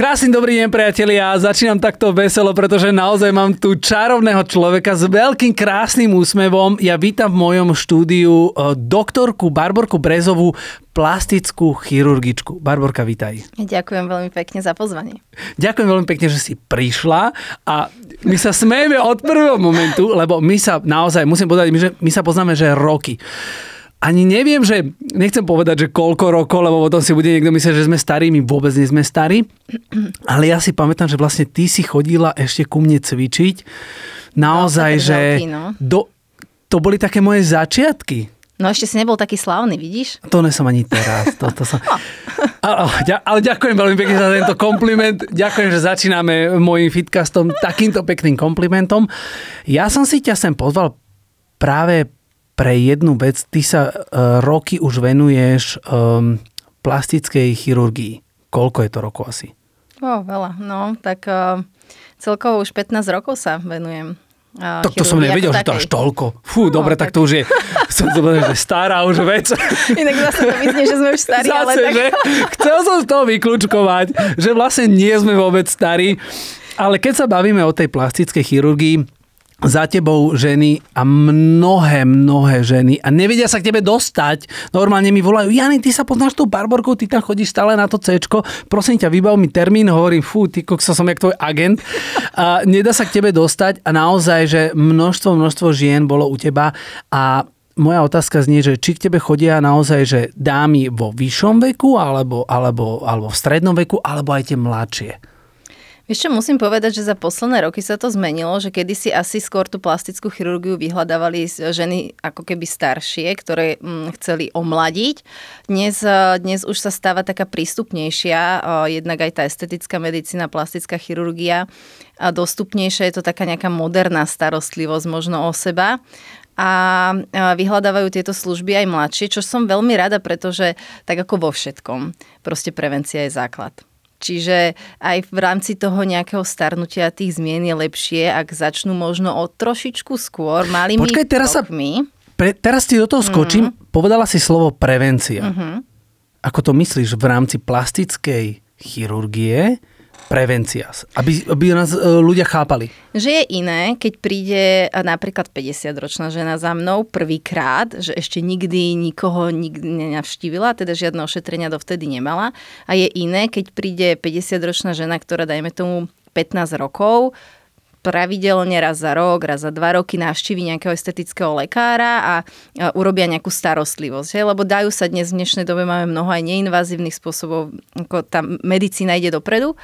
Krásny dobrý deň priatelia, začínam takto veselo, pretože naozaj mám tu čarovného človeka s veľkým krásnym úsmevom. Ja vítam v mojom štúdiu eh, doktorku Barborku Brezovú, plastickú chirurgičku. Barborka, vítaj. Ďakujem veľmi pekne za pozvanie. Ďakujem veľmi pekne, že si prišla a my sa smejeme od prvého momentu, lebo my sa naozaj, musím povedať, my, že my sa poznáme, že roky ani neviem, že nechcem povedať, že koľko rokov, lebo potom si bude niekto myslieť, že sme starí, my vôbec nie sme starí. Ale ja si pamätám, že vlastne ty si chodila ešte ku mne cvičiť. Naozaj, no, že no. do, to boli také moje začiatky. No ešte si nebol taký slávny, vidíš? To nesom ani teraz. To, to som... ale, ale ďakujem veľmi pekne za tento kompliment. Ďakujem, že začíname môjim fitcastom takýmto pekným komplimentom. Ja som si ťa sem pozval práve pre jednu vec. Ty sa uh, roky už venuješ um, plastickej chirurgii. Koľko je to rokov asi? O, veľa. No, tak uh, celkovo už 15 rokov sa venujem Uh, to, to som nevedel, že to až toľko. Fú, no, dobre, tak... tak to už je, som povedal, že stará už vec. Inak zase to myslím, že sme už starí, zase, ale tak... Že? Chcel som z toho vyklúčkovať, že vlastne nie sme vôbec starí. Ale keď sa bavíme o tej plastickej chirurgii, za tebou ženy a mnohé, mnohé ženy a nevedia sa k tebe dostať. Normálne mi volajú, Jany, ty sa poznáš tou barborkou, ty tam chodíš stále na to C, prosím ťa, vybav mi termín, hovorím, fú, ty kokso, som jak tvoj agent. A nedá sa k tebe dostať a naozaj, že množstvo, množstvo žien bolo u teba a moja otázka znie, že či k tebe chodia naozaj, že dámy vo vyššom veku, alebo, alebo, alebo v strednom veku, alebo aj tie mladšie. Ešte musím povedať, že za posledné roky sa to zmenilo, že kedysi asi skôr tú plastickú chirurgiu vyhľadávali ženy ako keby staršie, ktoré hm, chceli omladiť. Dnes, e, dnes už sa stáva taká prístupnejšia, e, jednak aj tá estetická medicína, plastická chirurgia a dostupnejšia je to taká nejaká moderná starostlivosť možno o seba a vyhľadávajú tieto služby aj mladšie, čo som veľmi rada, pretože tak ako vo všetkom, proste prevencia je základ. Čiže aj v rámci toho nejakého starnutia tých zmien je lepšie, ak začnú možno o trošičku skôr, malými Počkaj, teraz krokmi. sa, pre, teraz ti do toho skočím. Mm-hmm. Povedala si slovo prevencia. Mm-hmm. Ako to myslíš v rámci plastickej chirurgie? Prevencia, aby, aby nás e, ľudia chápali. Že je iné, keď príde napríklad 50-ročná žena za mnou prvýkrát, že ešte nikdy nikoho nikdy nenavštívila, teda žiadne ošetrenia dovtedy nemala. A je iné, keď príde 50-ročná žena, ktorá dajme tomu 15 rokov, pravidelne raz za rok, raz za dva roky navštívi nejakého estetického lekára a urobia nejakú starostlivosť. Hej? Lebo dajú sa dnes v dnešnej dobe, máme mnoho aj neinvazívnych spôsobov, ako tá medicína ide dopredu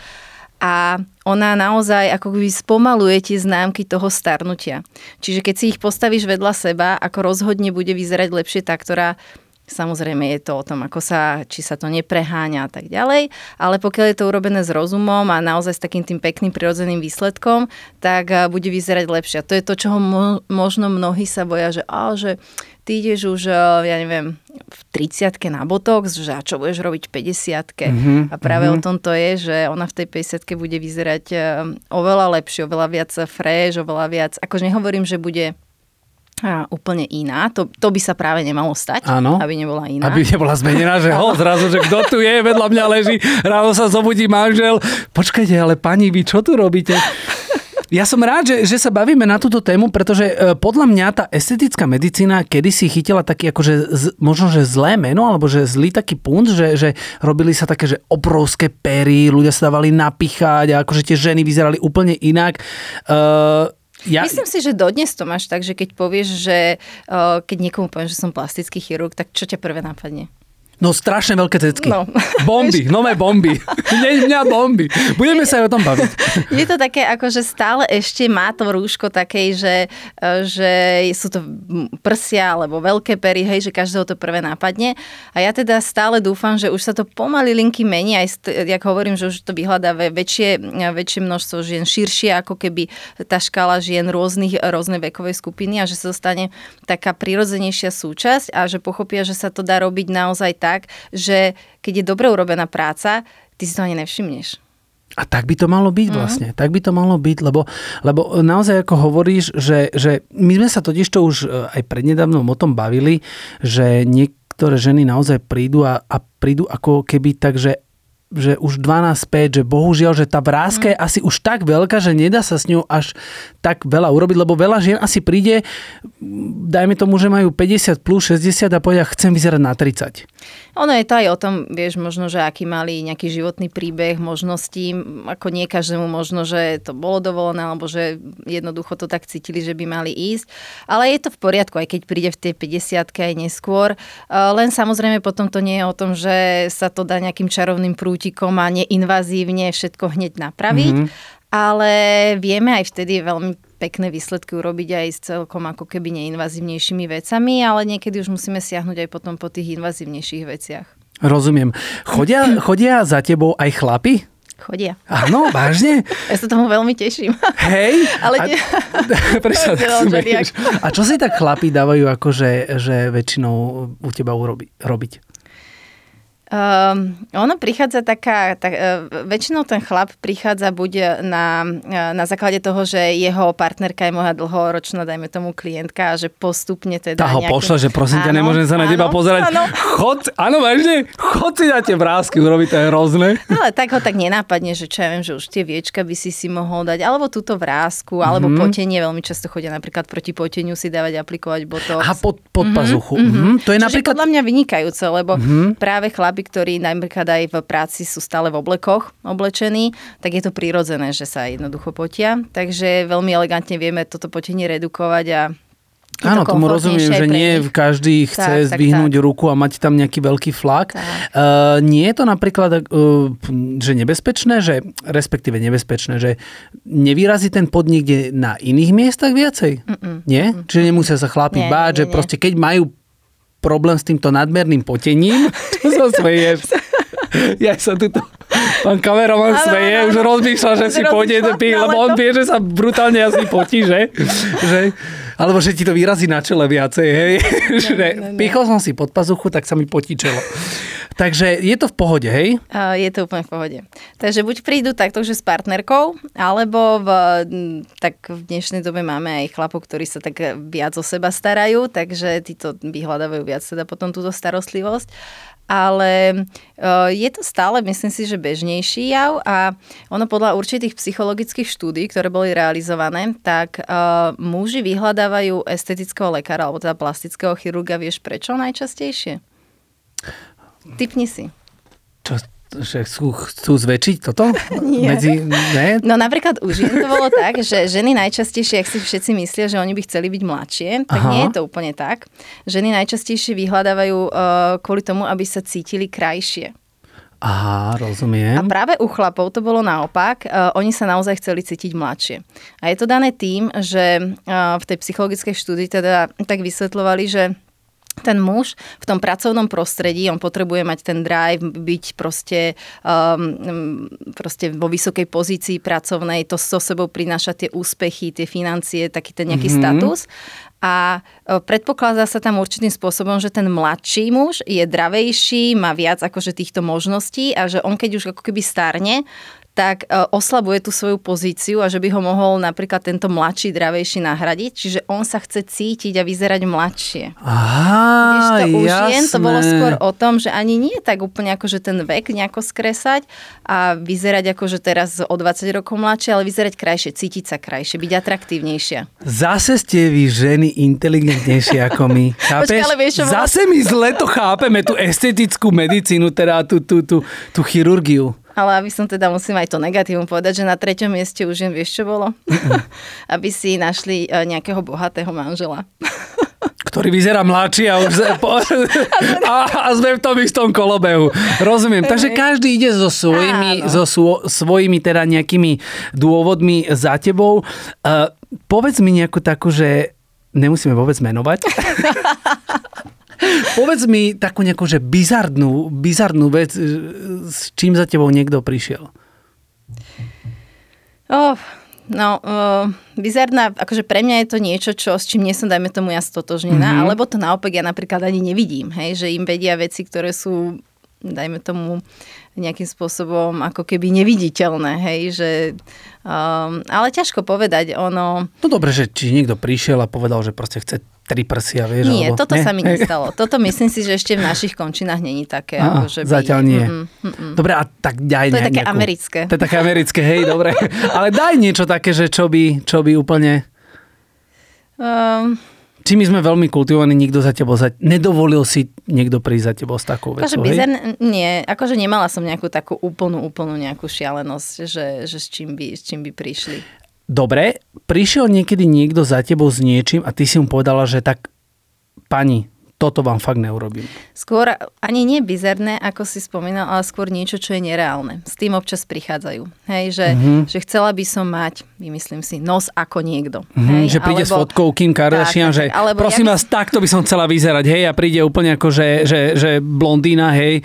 a ona naozaj ako by spomaluje tie známky toho starnutia. Čiže keď si ich postavíš vedľa seba, ako rozhodne bude vyzerať lepšie tá, ktorá Samozrejme je to o tom, ako sa, či sa to nepreháňa a tak ďalej, ale pokiaľ je to urobené s rozumom a naozaj s takým tým pekným prirodzeným výsledkom, tak bude vyzerať lepšie. A to je to, čoho mo- možno mnohí sa boja, že, á, že ty ideš už, ja neviem, v 30 na botox, že a čo budeš robiť v 50 mm-hmm, A práve mm-hmm. o tom to je, že ona v tej 50 bude vyzerať oveľa lepšie, oveľa viac fresh, oveľa viac, akože nehovorím, že bude a úplne iná. To, to by sa práve nemalo stať, Áno. aby nebola iná. Aby nebola zmenená, že ho, zrazu, že kto tu je, vedľa mňa leží, ráno sa zobudí manžel. Počkajte, ale pani, vy čo tu robíte? Ja som rád, že, že sa bavíme na túto tému, pretože e, podľa mňa tá estetická medicína kedysi chytila taký akože z, možno, že zlé meno, alebo že zlý taký punt, že, že robili sa také, že obrovské pery, ľudia sa dávali napichať a akože tie ženy vyzerali úplne inak. Uh, ja... Myslím si, že dodnes to máš tak, že keď povieš, že uh, keď niekomu povieš, že som plastický chirurg, tak čo ťa prvé napadne? No strašne veľké cecky. No. Bomby, nové bomby. Nie mňa bomby. Budeme sa aj o tom baviť. Je to také, ako že stále ešte má to rúško takej, že, e, že sú to prsia alebo veľké pery, hej, že každého to prvé nápadne. A ja teda stále dúfam, že už sa to pomaly linky mení, aj jak hovorím, že už to vyhľadá väčšie, väčšie množstvo žien, širšie ako keby tá škála žien rôznych, rôznej vekovej skupiny a že sa dostane taká prirodzenejšia súčasť a že pochopia, že sa to dá robiť naozaj tak, že keď je dobre urobená práca, ty si to ani nevšimneš. A tak by to malo byť mm-hmm. vlastne. Tak by to malo byť, lebo, lebo naozaj ako hovoríš, že, že my sme sa totiž to už e, aj prednedávnom o tom bavili, že niektoré ženy naozaj prídu a, a prídu ako keby tak, že že už 12,5, že bohužiaľ, že tá vrázka je asi už tak veľká, že nedá sa s ňou až tak veľa urobiť, lebo veľa žien asi príde, dajme tomu, že majú 50 plus 60 a povedia, chcem vyzerať na 30. Ono je to aj o tom, vieš, možno, že aký mali nejaký životný príbeh, možnosti, ako nie každému možno, že to bolo dovolené, alebo že jednoducho to tak cítili, že by mali ísť. Ale je to v poriadku, aj keď príde v tej 50 aj neskôr. Len samozrejme potom to nie je o tom, že sa to dá nejakým čarovným prútikom a neinvazívne všetko hneď napraviť. Mm-hmm ale vieme aj vtedy veľmi pekné výsledky urobiť aj s celkom ako keby neinvazívnejšími vecami, ale niekedy už musíme siahnuť aj potom po tých invazívnejších veciach. Rozumiem. Chodia, chodia za tebou aj chlapy? Chodia. Áno, vážne? Ja sa tomu veľmi teším. Hej? Ale a, prečo a čo si tak chlapi dávajú akože že väčšinou u teba urobi, robiť? Um, ono prichádza taká, tak, uh, väčšinou ten chlap prichádza buď na, uh, na základe toho, že jeho partnerka je moja dlhoročná, dajme tomu klientka a že postupne teda Tá ho nejaké... pošle, že prosím ťa, nemôžem sa na áno, teba pozerať. Áno. Chod, áno, vážne, chod si na tie vrázky urobiť, to je hrozné. Ale tak ho tak nenápadne, že čo ja viem, že už tie viečka by si si mohol dať, alebo túto vrázku, alebo mm-hmm. potenie, veľmi často chodia napríklad proti poteniu si dávať, aplikovať botox. A pod, pod mm-hmm. pazuchu. Mm-hmm. To je Čiže napríklad... podľa mňa vynikajúce, lebo mm-hmm. práve chlap chlapi, ktorí napríklad aj v práci sú stále v oblekoch oblečení, tak je to prirodzené, že sa jednoducho potia. Takže veľmi elegantne vieme toto potenie redukovať a Áno, tomu rozumiem, že nie každý chce tak, zdvihnúť tak, tak. ruku a mať tam nejaký veľký flak. Uh, nie je to napríklad, uh, že nebezpečné, že respektíve nebezpečné, že nevyrazí ten pod niekde na iných miestach viacej? Mm-mm. Nie? Mm-mm. Čiže nemusia sa chlapi báť, nie, že nie. proste keď majú problém s týmto nadmerným potením. Čo sa smeješ? Ja sa tu pán kameraman smeje, už rozmýšľa, že si pôjde, lebo on vie, že sa brutálne asi potí, že? že alebo že ti to vyrazí na čele viacej, hej? že pichol som si pod pazuchu, tak sa mi potí čelo. Takže je to v pohode, hej? Je to úplne v pohode. Takže buď prídu takto, že s partnerkou, alebo v, tak v dnešnej dobe máme aj chlapov, ktorí sa tak viac o seba starajú, takže títo vyhľadávajú viac teda potom túto starostlivosť ale je to stále, myslím si, že bežnejší jav a ono podľa určitých psychologických štúdí, ktoré boli realizované, tak muži vyhľadávajú estetického lekára alebo teda plastického chirurga, vieš prečo najčastejšie? Typni si. Čo, že chcú, chcú zväčšiť toto? Nie. Medzi, ne? No napríklad u žien to bolo tak, že ženy najčastejšie, ak si všetci myslia, že oni by chceli byť mladšie, tak Aha. nie je to úplne tak. Ženy najčastejšie vyhľadávajú uh, kvôli tomu, aby sa cítili krajšie. Aha, rozumiem. A práve u chlapov to bolo naopak. Uh, oni sa naozaj chceli cítiť mladšie. A je to dané tým, že uh, v tej psychologickej štúdii teda tak vysvetľovali, že ten muž v tom pracovnom prostredí, on potrebuje mať ten drive, byť proste, um, proste vo vysokej pozícii pracovnej, to so sebou prináša tie úspechy, tie financie, taký ten nejaký mm-hmm. status. A e, predpokladá sa tam určitým spôsobom, že ten mladší muž je dravejší, má viac akože týchto možností a že on keď už ako keby starne, tak e, oslabuje tú svoju pozíciu a že by ho mohol napríklad tento mladší, dravejší nahradiť. Čiže on sa chce cítiť a vyzerať mladšie. Aha, to u žien to bolo skôr o tom, že ani nie tak úplne akože ten vek nejako skresať a vyzerať akože teraz o 20 rokov mladšie, ale vyzerať krajšie, cítiť sa krajšie, byť atraktívnejšia. Zase ste vy ženy inteligentnejšie ako my. Chápeš? Počkej, ale vieš, Zase my zle to chápeme, tú estetickú medicínu, teda tú, tú, tú, tú chirurgiu. Ale aby som teda musím aj to negatívum povedať, že na treťom mieste už jen vieš, čo bolo? aby si našli e, nejakého bohatého manžela. ktorý vyzerá mladší a už a, a sme v tom istom kolobehu. Rozumiem. Takže každý ide so svojimi, so svo, svojimi teda nejakými dôvodmi za tebou. Uh, povedz mi nejakú takú, že nemusíme vôbec menovať. Povedz mi takú nejakú, že bizarnú, bizarnú vec, e, s čím za tebou niekto prišiel. Oh, No, uh, bizarná, akože pre mňa je to niečo, čo, s čím nie som, dajme tomu, ja stotožnená, mm-hmm. alebo to naopak ja napríklad ani nevidím, hej, že im vedia veci, ktoré sú dajme tomu, nejakým spôsobom ako keby neviditeľné, hej, že, um, ale ťažko povedať, ono... No dobre, že či niekto prišiel a povedal, že proste chce tri prsia, vieš? Nie, alebo, toto nie? sa mi nestalo. Toto myslím si, že ešte v našich končinách není také. Aha, že zatiaľ by... nie. Mm, mm, mm. Dobre, a tak daj To je také nejakú... americké. To je také americké, hej, dobre. Ale daj niečo také, že čo by, čo by úplne... Um, či my sme veľmi kultivovaní, nikto za tebou za... Nedovolil si niekto prísť za tebou s takou vecou, akože bizar, nie, akože nemala som nejakú takú úplnú, úplnú nejakú šialenosť, že, že s, čím by, s čím by prišli. Dobre, prišiel niekedy niekto za tebou s niečím a ty si mu povedala, že tak pani, toto vám fakt neurobím. Skôr ani nie bizarné, ako si spomínal, ale skôr niečo, čo je nereálne. S tým občas prichádzajú. Hej, že, mm-hmm. že chcela by som mať, vymyslím si, nos ako niekto. Mm-hmm, hej, že príde alebo, s fotkou Kim Kardashian, tak, že alebo prosím ja vás, by... takto by som chcela vyzerať, hej, a príde úplne ako, že, že, že blondína, hej.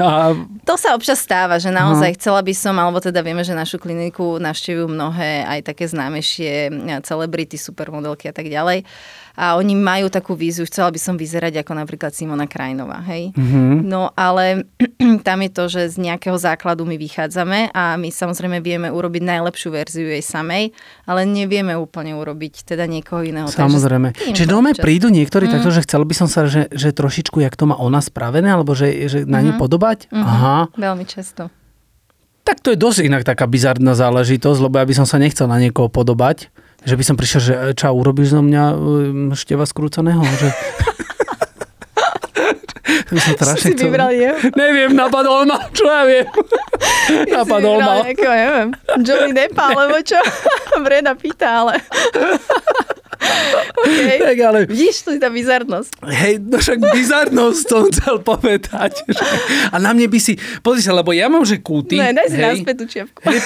A... To sa občas stáva, že naozaj uh-huh. chcela by som, alebo teda vieme, že našu kliniku navštevujú mnohé aj také známejšie celebrity, supermodelky a tak ďalej a oni majú takú víziu, chcela by som vyzerať ako napríklad Simona Krajnová, hej. Mm-hmm. No ale tam je to, že z nejakého základu my vychádzame a my samozrejme vieme urobiť najlepšiu verziu jej samej, ale nevieme úplne urobiť teda niekoho iného. Samozrejme. Čiže dome prídu niektorí mm. takto, že chcel by som sa, že, že trošičku, jak to má ona spravené, alebo že, že na mm-hmm. podobať? Mm-hmm. Aha. Veľmi často. Tak to je dosť inak taká bizarná záležitosť, lebo ja by som sa nechcel na niekoho podobať. Že by som prišiel, že čau, urobíš zo mňa um, števa skrúcaného? Že... by som strašne si chcel... vybral je? Neviem, napadol ma, čo ja viem. napadol ma. Nejakého, neviem, Johnny Deppa, alebo čo? Breda pýta, ale... okay. Tak ale... Vidíš, tu je tá bizarnosť. Hej, no však bizarnosť som chcel povedať. Že... A na mne by si... Pozri sa, lebo ja mám, že kúty... Ne, daj si hej, naspäť tú čiapku. Hej,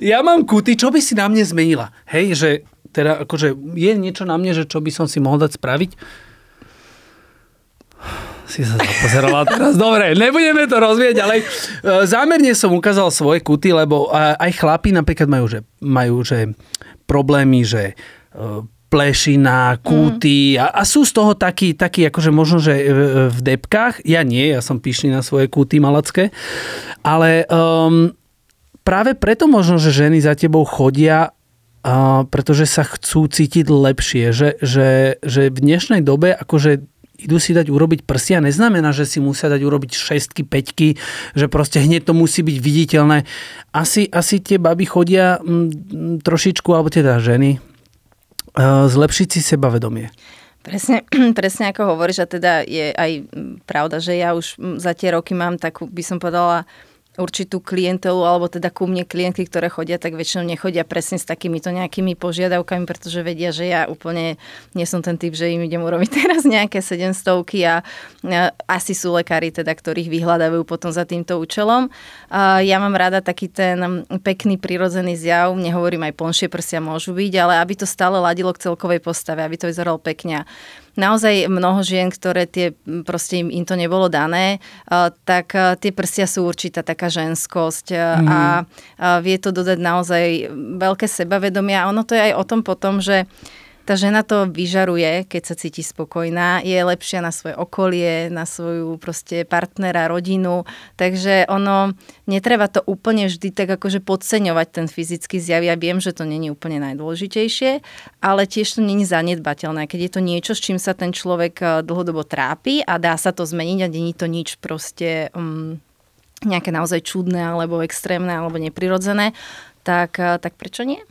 ja mám kuty, čo by si na mne zmenila? Hej, že teda akože je niečo na mne, že čo by som si mohol dať spraviť? Si sa pozerala teraz. Dobre, nebudeme to rozvieť, ale e, zámerne som ukázal svoje kuty, lebo aj chlapi napríklad majú, že, majú, že problémy, že e, plešina, kúty a, a sú z toho takí, takí akože možno, že v depkách. Ja nie, ja som pyšný na svoje kúty malacké. Ale um, práve preto možno, že ženy za tebou chodia, a, pretože sa chcú cítiť lepšie, že, že, že v dnešnej dobe akože idú si dať urobiť prsia, neznamená, že si musia dať urobiť šestky, peťky, že proste hneď to musí byť viditeľné. Asi, asi tie baby chodia m, trošičku, alebo teda ženy, zlepšiť si sebavedomie. Presne, presne ako hovoríš, a teda je aj pravda, že ja už za tie roky mám takú, by som povedala, určitú klientelu, alebo teda ku mne klientky, ktoré chodia, tak väčšinou nechodia presne s takýmito nejakými požiadavkami, pretože vedia, že ja úplne nie som ten typ, že im idem urobiť teraz nejaké 700 a asi sú lekári, teda, ktorých vyhľadávajú potom za týmto účelom. Ja mám rada taký ten pekný prirodzený zjav, nehovorím aj plnšie prsia môžu byť, ale aby to stále ladilo k celkovej postave, aby to vyzeralo pekne naozaj mnoho žien, ktoré tie, proste im, im to nebolo dané, tak tie prsia sú určitá taká ženskosť mm. a, vie to dodať naozaj veľké sebavedomie a ono to je aj o tom potom, že tá žena to vyžaruje, keď sa cíti spokojná, je lepšia na svoje okolie, na svoju proste partnera, rodinu, takže ono, netreba to úplne vždy tak akože podceňovať ten fyzický zjav. Ja viem, že to není úplne najdôležitejšie, ale tiež to není zanedbateľné. Keď je to niečo, s čím sa ten človek eh, dlhodobo trápi a dá sa to zmeniť a není to nič proste um, nejaké naozaj čudné alebo extrémne alebo neprirodzené, tak, eh, tak prečo nie?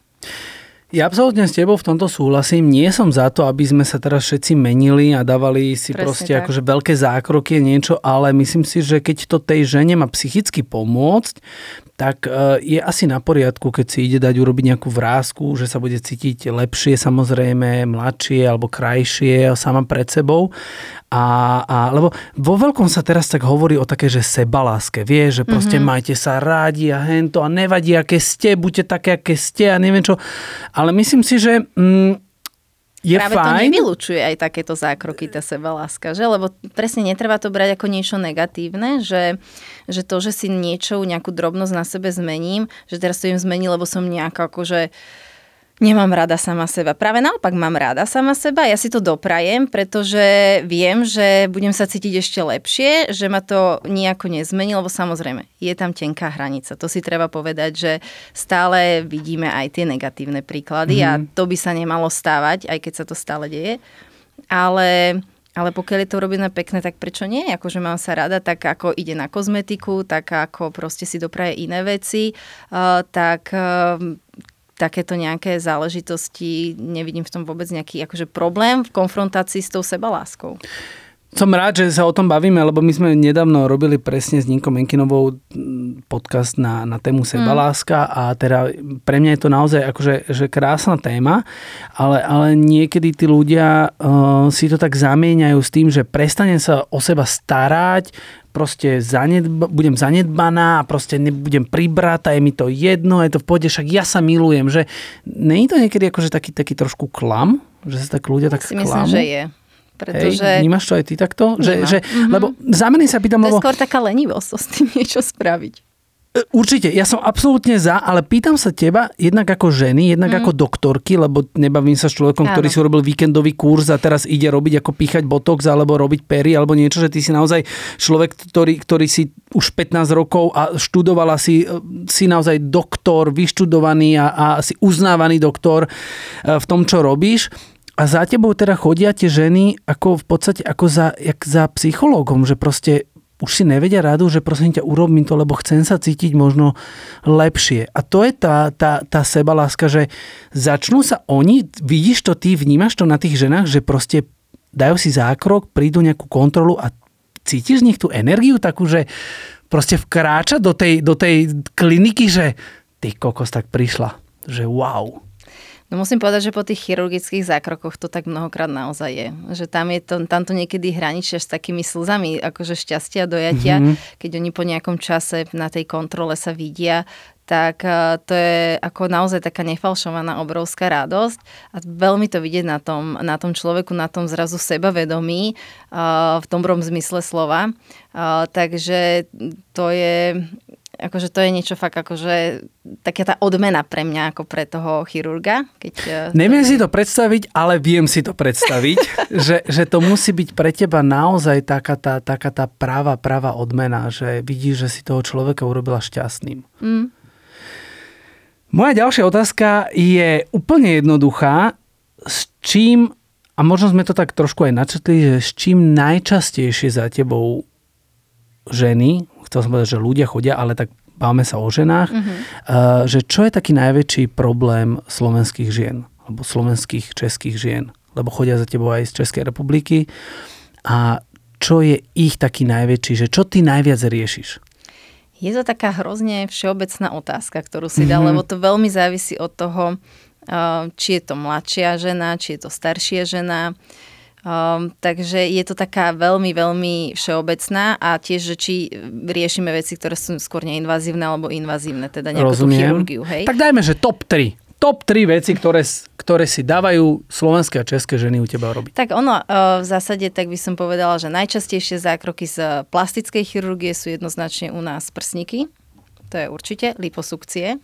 Ja absolútne s tebou v tomto súhlasím. Nie som za to, aby sme sa teraz všetci menili a dávali si Presne proste tak. akože veľké zákroky niečo, ale myslím si, že keď to tej žene má psychicky pomôcť, tak e, je asi na poriadku, keď si ide dať urobiť nejakú vrázku, že sa bude cítiť lepšie, samozrejme, mladšie alebo krajšie sama pred sebou. A, a, lebo vo veľkom sa teraz tak hovorí o také, že sebaláske, vie, že proste mm-hmm. majte sa rádi a hento a nevadí, aké ste, buďte také, aké ste a neviem čo. Ale myslím si, že... Mm, je Práve fajn. to nevylučuje aj takéto zákroky, tá sebaláska, že? Lebo presne netreba to brať ako niečo negatívne, že, že to, že si niečo, nejakú drobnosť na sebe zmením, že teraz to im zmení, lebo som nejaká akože Nemám rada sama seba. Práve naopak mám rada sama seba. Ja si to doprajem, pretože viem, že budem sa cítiť ešte lepšie, že ma to nejako nezmení, lebo samozrejme, je tam tenká hranica. To si treba povedať, že stále vidíme aj tie negatívne príklady mm-hmm. a mhm. to by sa nemalo stávať, aj keď sa to stále deje. Ale ale pokiaľ je to robené pekné, tak prečo nie? Akože mám sa rada, tak ako ide na kozmetiku, tak ako proste si dopraje iné veci, uh, tak uh, takéto nejaké záležitosti, nevidím v tom vôbec nejaký akože problém v konfrontácii s tou sebaláskou. Som rád, že sa o tom bavíme, lebo my sme nedávno robili presne s Ninkou Menkinovou podcast na, na tému sebaláska mm. a teda pre mňa je to naozaj akože že krásna téma, ale, ale niekedy tí ľudia uh, si to tak zamieňajú s tým, že prestanem sa o seba starať, proste zanedba, budem zanedbaná proste nebudem pribratá, je mi to jedno, je to v pôde, však ja sa milujem, že není to niekedy akože taký, taký trošku klam, že sa tak ľudia ja tak si myslím, že je. Pretože... Hej, vnímaš to aj ty takto? Že, že, mm-hmm. Lebo za mňa sa pýtam, to lebo... je skôr taká lenivosť s tým niečo spraviť. E, určite, ja som absolútne za, ale pýtam sa teba, jednak ako ženy, jednak mm. ako doktorky, lebo nebavím sa s človekom, Áno. ktorý si urobil víkendový kurz a teraz ide robiť ako píchať botox alebo robiť pery alebo niečo, že ty si naozaj človek, ktorý, ktorý si už 15 rokov a študovala si, e, si naozaj doktor, vyštudovaný a, a si uznávaný doktor e, v tom, čo robíš. A za tebou teda chodia tie ženy ako v podstate ako za, jak za psychológom, že proste už si nevedia radu, že prosím ťa, urobím to, lebo chcem sa cítiť možno lepšie. A to je tá, tá, tá sebaláska, že začnú sa oni, vidíš to ty, vnímaš to na tých ženách, že proste dajú si zákrok, prídu nejakú kontrolu a cítiš z nich tú energiu takú, že proste vkráča do tej, do tej kliniky, že ty kokos tak prišla, že wow. No musím povedať, že po tých chirurgických zákrokoch to tak mnohokrát naozaj je. Že tam, je to, tam to niekedy hraničia s takými slzami, akože šťastia, dojatia, mm-hmm. keď oni po nejakom čase na tej kontrole sa vidia, tak e, to je ako naozaj taká nefalšovaná obrovská radosť a veľmi to vidieť na tom, na tom človeku, na tom zrazu sebavedomí e, v dobrom zmysle slova. E, takže to je akože to je niečo fakt akože taká tá odmena pre mňa ako pre toho chirurga. Keď e, Neviem to... si to predstaviť, ale viem si to predstaviť, že, že to musí byť pre teba naozaj taká tá, taká tá práva, práva odmena, že vidíš, že si toho človeka urobila šťastným. Mm. Moja ďalšia otázka je úplne jednoduchá. S čím, a možno sme to tak trošku aj načetli, že s čím najčastejšie za tebou ženy, chcel som povedať, že ľudia chodia, ale tak bavme sa o ženách, mm-hmm. uh, že čo je taký najväčší problém slovenských žien, alebo slovenských, českých žien, lebo chodia za tebou aj z Českej republiky a čo je ich taký najväčší, že čo ty najviac riešiš? Je to taká hrozne všeobecná otázka, ktorú si dal, mm-hmm. lebo to veľmi závisí od toho, či je to mladšia žena, či je to staršia žena, Um, takže je to taká veľmi, veľmi všeobecná a tiež, že či riešime veci, ktoré sú skôr neinvazívne alebo invazívne, teda nejakú tú chirurgiu, hej? Tak dajme, že top 3 top 3 veci, ktoré, ktoré si dávajú slovenské a české ženy u teba robiť? Tak ono, uh, v zásade tak by som povedala, že najčastejšie zákroky z plastickej chirurgie sú jednoznačne u nás prsníky, to je určite, liposukcie,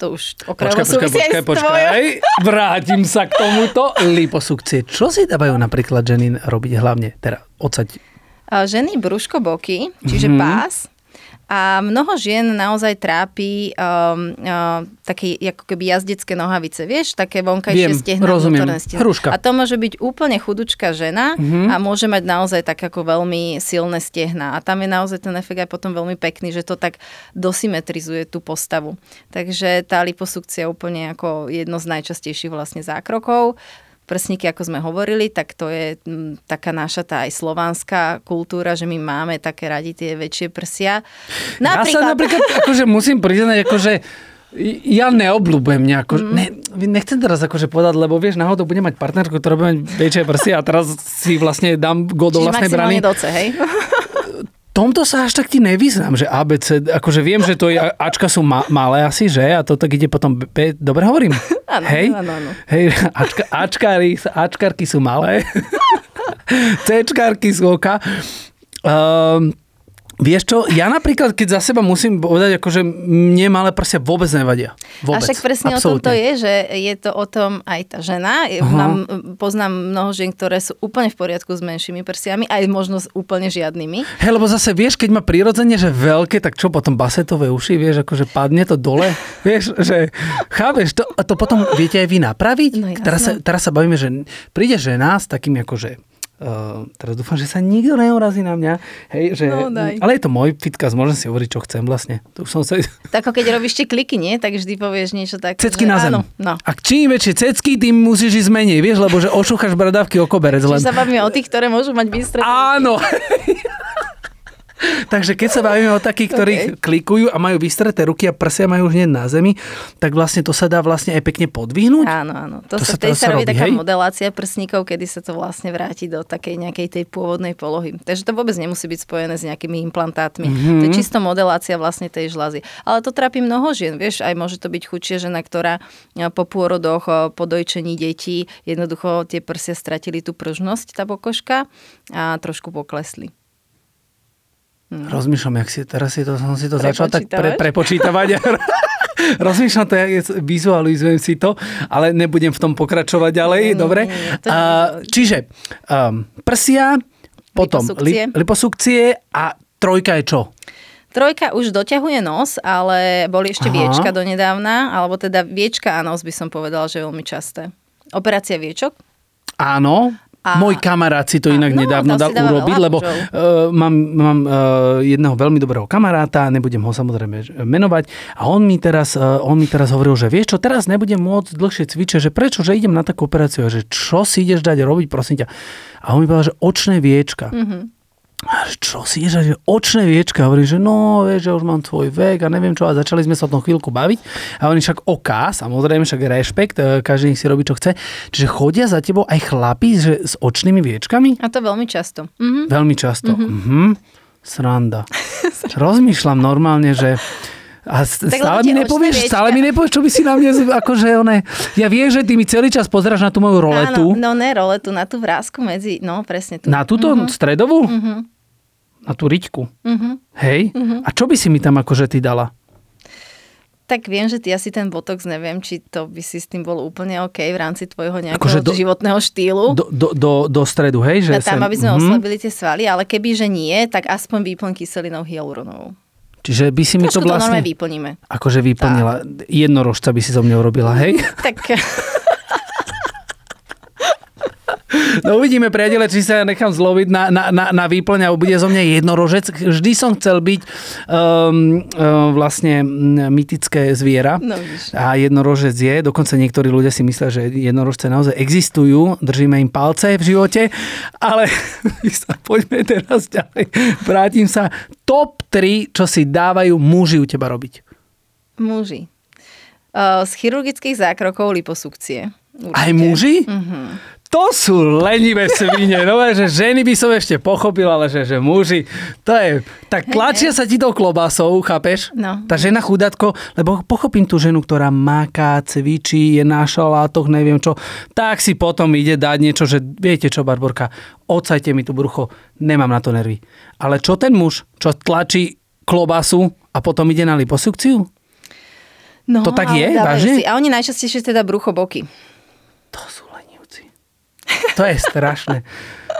to už okrajovo počkaj, počkaj, počkaj, počkaj, vrátim sa k tomuto. Liposukcie. Čo si dávajú napríklad ženy robiť hlavne? Teda odsať. Ženy brúško boky, čiže mm-hmm. pás, a mnoho žien naozaj trápi um, uh, také ako keby jazdecké nohavice, vieš, také vonkajšie rozumiem. stehna. Hruška. A to môže byť úplne chudučká žena mm-hmm. a môže mať naozaj tak ako veľmi silné stehna. A tam je naozaj ten efekt aj potom veľmi pekný, že to tak dosymetrizuje tú postavu. Takže tá liposukcia je úplne ako jedno z najčastejších vlastne zákrokov prsníky, ako sme hovorili, tak to je m, taká naša tá aj slovanská kultúra, že my máme také radi tie väčšie prsia. Napríklad... Ja sa napríklad, akože musím priznať, akože ja neobľúbujem nejako, mm. ne, nechcem teraz akože povedať, lebo vieš, náhodou budem mať partnerku, ktorá bude mať väčšie prsia a teraz si vlastne dám go do vlastnej brany. doce, hej? Tomto sa až tak ti nevyznám, že ABC, akože viem, že to je, Ačka sú ma, malé asi, že? A to tak ide potom B, dobre hovorím? Áno, Hej? áno, áno. Hej, Ačka, Ačkári, Ačkarky sú malé, Cčkarky sú oka. Um, Vieš čo, ja napríklad, keď za seba musím povedať, akože mne malé prsia vôbec nevadia. Vôbec. A však presne Absolútne. o tom to je, že je to o tom aj tá žena. Uh-huh. Mám, poznám mnoho žien, ktoré sú úplne v poriadku s menšími prsiami, aj možno s úplne žiadnymi. Hej, lebo zase vieš, keď má prirodzene, že veľké, tak čo potom basetové uši, vieš, akože padne to dole, vieš, že chápeš, to, a to potom viete aj vy napraviť? No, teraz, sa, teraz sa bavíme, že príde žena s takým akože Uh, teraz dúfam, že sa nikto neurazí na mňa. Hej, že, No, daj. ale je to môj fitkaz, môžem si hovoriť, čo chcem vlastne. Tu som sa... Tak ako keď robíš tie kliky, nie? Tak vždy povieš niečo také. Cecky že na zem. Áno, no. A čím väčšie cecky, tým musíš ísť menej, vieš, lebo že ošúchaš bradavky o koberec. Len... Čiže sa bavíme o tých, ktoré môžu mať bystré. Áno. Takže keď sa bavíme o takých, ktorí Okay. klikujú a majú vystreté ruky a prsia majú už hneď na zemi, tak vlastne to sa dá vlastne aj pekne podvihnúť. Áno, áno. To, To sa, teraz sa robí robí, taká hej? modelácia prsníkov, kedy sa to vlastne vráti do takej nejakej tej pôvodnej polohy. Takže to vôbec nemusí byť spojené s nejakými implantátmi. Mhm. Mm-hmm. To je čisto modelácia vlastne tej žľazy. Ale to trápi mnoho žien, vieš, aj môže to byť chudšia žena, ktorá a, po pôrodoch, a, po dojčení detí, jednoducho tie prsia stratili tú pružnosť, tá pokožka a trošku poklesli. Rozmýšľam, jak si, teraz si to, som si to začal tak pre, prepočítavať. Rozmýšľam to, jak je, vizualizujem si to, ale nebudem v tom pokračovať ďalej, nie, dobre? to A, čiže um, prsia, potom Liposukcie. Li, liposukcie a trojka je čo? Trojka už doťahuje nos, ale boli ešte Aha. viečka donedávna, alebo teda viečka a nos by som povedala, že je veľmi časté. Operácia viečok? Áno, A- môj kamarát si to a- inak no, nedávno to dal si dáva urobiť, lebo uh, mám, mám uh, jedného veľmi dobrého kamaráta, nebudem ho samozrejme menovať, a on mi teraz, uh, on mi teraz hovoril, že vieš čo, teraz nebudem môcť dlhšie cvičiť, že prečo, že idem na takú operáciu, a že čo si ideš dať robiť, prosím ťa. A on mi povedal, že očné viečka. Mhm. A čo si dať, že očné viečka. Hovorí, že no, vieš, že už mám tvoj vek a neviem čo. A začali sme sa o tom chvíľku baviť. A oni však OK, samozrejme, však rešpekt, e, každý nech si robí, čo chce. Čiže chodia za tebou aj chlapi že, s očnými viečkami? A to veľmi často. Mhm. Veľmi často. Mm-hmm. Sranda. Rozmýšľam normálne, že a stále mi nepovieš, stále mi nepovieš, čo by si na mne, akože one, ja viem, že ty mi celý čas pozráš na tú moju roletu, Áno, no ne roletu, na tú vrázku medzi, no presne tu. na túto stredovú, Mhm. na tú riťku. Mhm. Hej? A čo by si mi tam akože ty dala? Tak viem, že ty asi ten botox, neviem, či to by si s tým bol úplne OK v rámci tvojho nejakého Akože do- životného štýlu. Do, do, do, do stredu, hej? Že tam, sem- aby sme Mhm. oslabili tie svaly, ale keby, že nie, tak aspoň výplň kyselinou hyaluronovou. Čiže by si mi to Trošku to vlastne... normálne vyplníme. Akože vyplnila. Jednorožca by si zo mňa urobila, hej? Tak No uvidíme, priateľe, či sa ja nechám zloviť na, na, na, na výplň a bude zo mňa jednorožec. Vždy som chcel byť um, um, vlastne mm, mytické zviera. No, vidíš. a jednorožec je. Dokonca niektorí ľudia si myslia, že jednorožce naozaj existujú. Držíme im palce v živote. Ale sa poďme teraz ďalej. Vrátim sa. Top 3, čo si dávajú muži u teba robiť. muži. Uh, z chirurgických zákrokov liposukcie. Určite. Aj muži? Mhm. To sú lenivé svine. No, že ženy by som ešte pochopil, ale že, že muži, to je... Tak tlačia sa ti tou klobásou, chápeš? No. Tá žena chudátko, lebo pochopím tú ženu, ktorá maká, cvičí, je na šalátoch, neviem čo, tak si potom ide dať niečo, že viete čo, Barborka, odsajte mi tu brucho, nemám na to nervy. Ale čo ten muž, čo tlačí klobasu a potom ide na liposukciu? No, To tak je, vážne? Si. A oni najčastejšie teda brucho boky. To sú. To je strašné.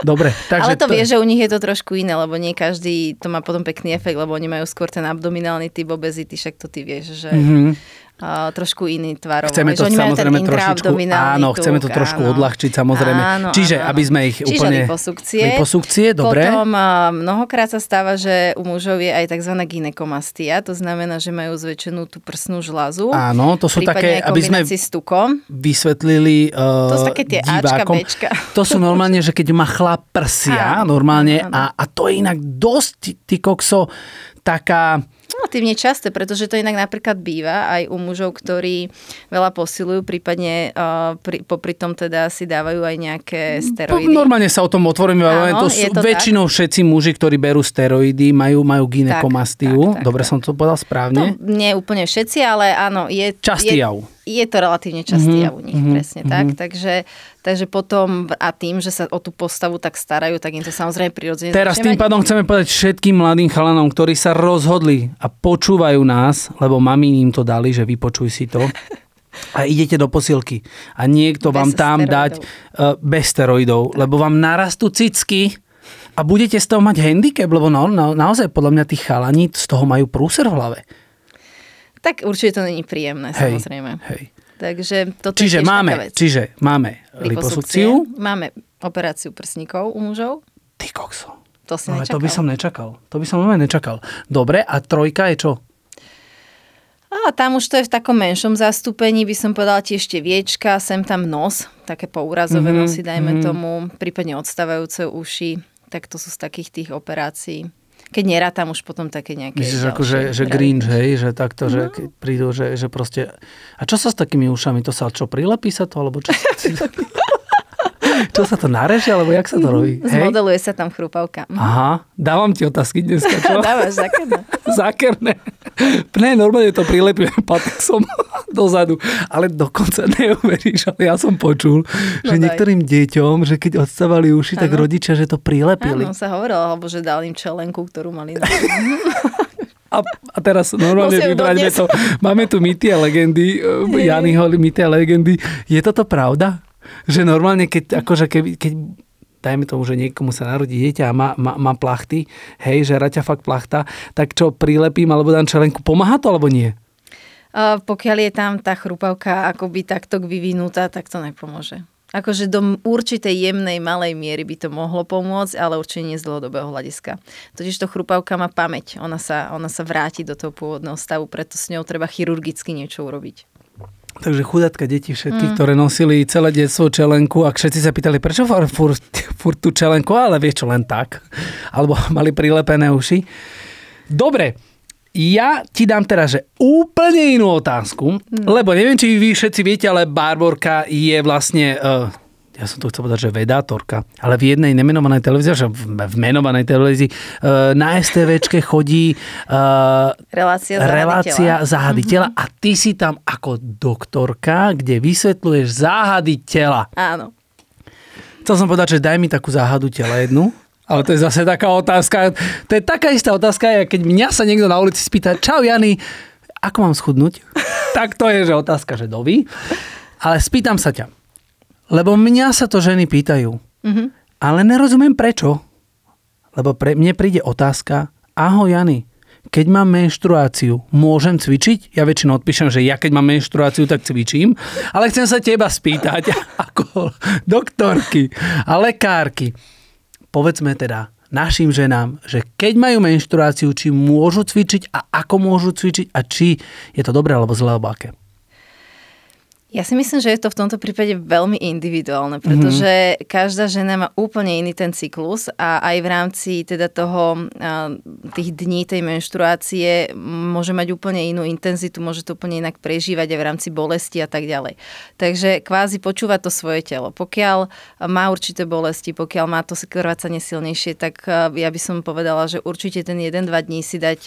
Dobre, takže... Ale to, vieš, že u nich je to trošku iné, lebo nie každý to má potom pekný efekt, lebo oni majú skôr ten abdominálny typ obezity, však to ty vieš, že Mhm. A, trošku iný tvar. Chceme to samozrejme trošičku, áno, chceme to trošku áno. odľahčiť samozrejme. Áno, Čiže, áno, aby sme ich Čiže úplne... liposukcie. Liposukcie, dobre. Potom a, mnohokrát sa stáva, že u mužov je aj tzv. ginekomastia, to znamená, že majú zväčšenú tú prsnú žľazu. Áno, to sú také, aby sme s tukom. vysvetlili uh, To sú také tie Ačka. Bčka. To sú normálne, že keď má chlap prsia, Áno, normálne, áno. A, a to je inak dosť, ty kokso, taká... Relatívne časté, pretože to inak napríklad býva aj u mužov, ktorí veľa posilujú, prípadne uh, pri, popri tom teda si dávajú aj nejaké steroidy. Normálne sa o tom otvoríme, ale to je to väčšinou všetci muži, ktorí berú steroidy, majú, majú ginekomastiu. tak, tak, Dobre tak. som to povedal správne? No, nie úplne všetci, ale áno, je... Častý je, jav. Je to relatívne častý mm-hmm. u nich, mm-hmm. presne mm-hmm. tak. Takže, takže potom a tým, že sa o tú postavu tak starajú, tak im to samozrejme prirodzene Teraz tým pádom chceme povedať všetkým mladým chalanom, ktorí sa rozhodli a počúvajú nás, lebo mami im to dali, že vypočuj si to. a idete do posilky a niekto bez vám tam steroidov. dať uh, bez steroidov, lebo vám narastú cicky a budete z toho mať handicap, lebo no, no, naozaj podľa mňa tých chalaní z toho majú prúser v hlave. Tak určite to není príjemné, hej, samozrejme. Hej. Takže toto čiže je máme, vec. Čiže máme liposukciu. Máme operáciu prsníkov u mužov. Ty kokso. To si no, nečakal. to by som nečakal. To by som veľmi nečakal. Dobre, a trojka je čo? A tam už to je v takom menšom zastúpení, by som povedala tie viečka, sem tam nos, také pourazové mm-hmm, nosy, dajme mm-hmm. tomu, prípadne odstávajúce uši, tak to sú z takých tých operácií keď nerátam už potom také nejaké Myslíš, ako, že, že green, hej, že takto, no. že keď prídu, že, že proste... A čo sa s takými ušami? To sa čo, prilepí sa to, alebo čo? čo sa to nareže, alebo jak sa to robí? Zmodeluje hej? sa tam chrúpavka. Mhm. Aha, dávam ti otázky dneska, čo? Dávaš, zákerné. zákerné. Ne, normálne to prilepíme patexom dozadu, ale dokonca neuveríš, ale ja som počul, no že daj. niektorým deťom, že keď odstávali uši, ano. tak rodičia, že to prilepili. Áno, sa hovorilo, alebo že dali im čelenku, ktorú mali a, a teraz normálne vybrať to. Máme tu mýty a legendy, eh, Janyho mýty a legendy. Je toto pravda? Že normálne, keď, akože keď, keď dajme tomu, že niekomu sa narodí dieťa a má, má, má plachty, hej, že raťa fakt plachta, tak čo prilepím alebo dám čelenku, pomáha to alebo nie? Pokiaľ je tam tá chrupavka akoby takto vyvinutá, tak to nepomôže. Akože do určitej jemnej malej miery by to mohlo pomôcť, ale určite nie z dlhodobého hľadiska. Totiž to chrupavka má pamäť, ona sa, ona sa vráti do toho pôvodného stavu, preto s ňou treba chirurgicky niečo urobiť. Takže chudátka deti všetky, mm. ktoré nosili celé detstvo čelenku a všetci sa pýtali, prečo furt, furt, furt tú čelenku, ale vieš čo, len tak. Alebo mali prilepené uši. Dobre, ja ti dám teraz, že úplne inú otázku, mm. lebo neviem, či vy všetci viete, ale Barborka je vlastne... Uh, ja som to chcel povedať, že vedátorka, ale v jednej nemenovanej televízii, že v menovanej televízii uh, na STVčke chodí uh, relácia, relácia záhady tela mm-hmm. a ty si tam ako doktorka, kde vysvetľuješ záhady tela. Áno. Chcel som povedať, že daj mi takú záhadu tela jednu. Ale to je zase taká otázka. To je taká istá otázka, keď mňa sa niekto na ulici spýta, čau Jany, ako mám schudnúť? tak to je, že otázka, že doví. Ale spýtam sa ťa. Lebo mňa sa to ženy pýtajú. Mm-hmm. Ale nerozumiem prečo. Lebo pre mne príde otázka, ahoj Jany, keď mám menštruáciu, môžem cvičiť? Ja väčšinou odpíšem, že ja keď mám menštruáciu, tak cvičím. Ale chcem sa teba spýtať, ako doktorky a lekárky povedzme teda našim ženám, že keď majú menštruáciu, či môžu cvičiť a ako môžu cvičiť a či je to dobré alebo zlé alebo aké. Ja si myslím, že je to v tomto prípade veľmi individuálne, pretože mm-hmm. každá žena má úplne iný ten cyklus a aj v rámci teda toho, tých dní tej menštruácie môže mať úplne inú intenzitu, môže to úplne inak prežívať aj v rámci bolesti a tak ďalej. Takže kvázi počúva to svoje telo. Pokiaľ má určité bolesti, pokiaľ má to krvácanie silnejšie, tak ja by som povedala, že určite ten 1-2 dní si dať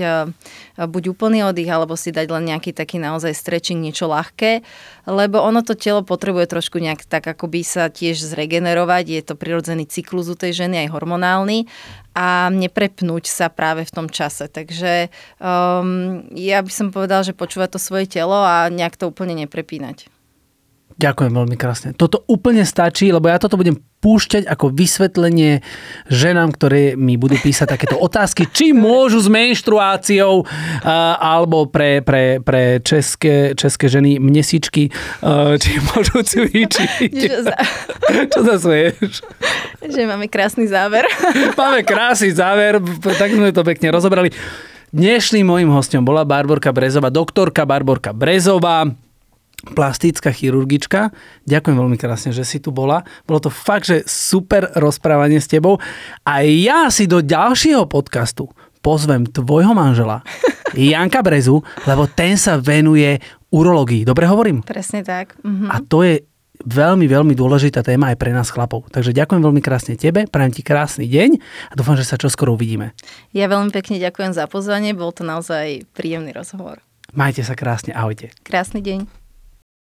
buď úplný oddych, alebo si dať len nejaký taký naozaj stretching, niečo ľahké, lebo ono to telo potrebuje trošku nejak tak akoby sa tiež zregenerovať, je to prirodzený cyklus u tej ženy aj hormonálny a neprepnúť sa práve v tom čase. Takže um, ja by som povedala, že počúva to svoje telo a nejak to úplne neprepínať. Ďakujem veľmi krásne. Toto úplne stačí, lebo ja toto budem púšťať ako vysvetlenie ženám, ktoré mi budú písať takéto otázky, či môžu s menštruáciou uh, alebo pre, pre, pre české, české ženy mnesičky, uh, či môžu cvičiť. Čo sa smeješ? Že máme krásny záver. máme krásny záver, tak sme to pekne rozobrali. Dnešným mojim hostom bola Barborka Brezová, doktorka Barborka Brezová plastická chirurgička. Ďakujem veľmi krásne, že si tu bola. Bolo to fakt, že super rozprávanie s tebou. A ja si do ďalšieho podcastu pozvem tvojho manžela, Janka Brezu, lebo ten sa venuje urológii. Dobre hovorím? Presne tak. Mhm. A to je veľmi, veľmi dôležitá téma aj pre nás chlapov. Takže ďakujem veľmi krásne tebe, prajem ti krásny deň a dúfam, že sa čoskoro uvidíme. Ja veľmi pekne ďakujem za pozvanie, bol to naozaj príjemný rozhovor. Majte sa krásne, ahojte. Krásny deň.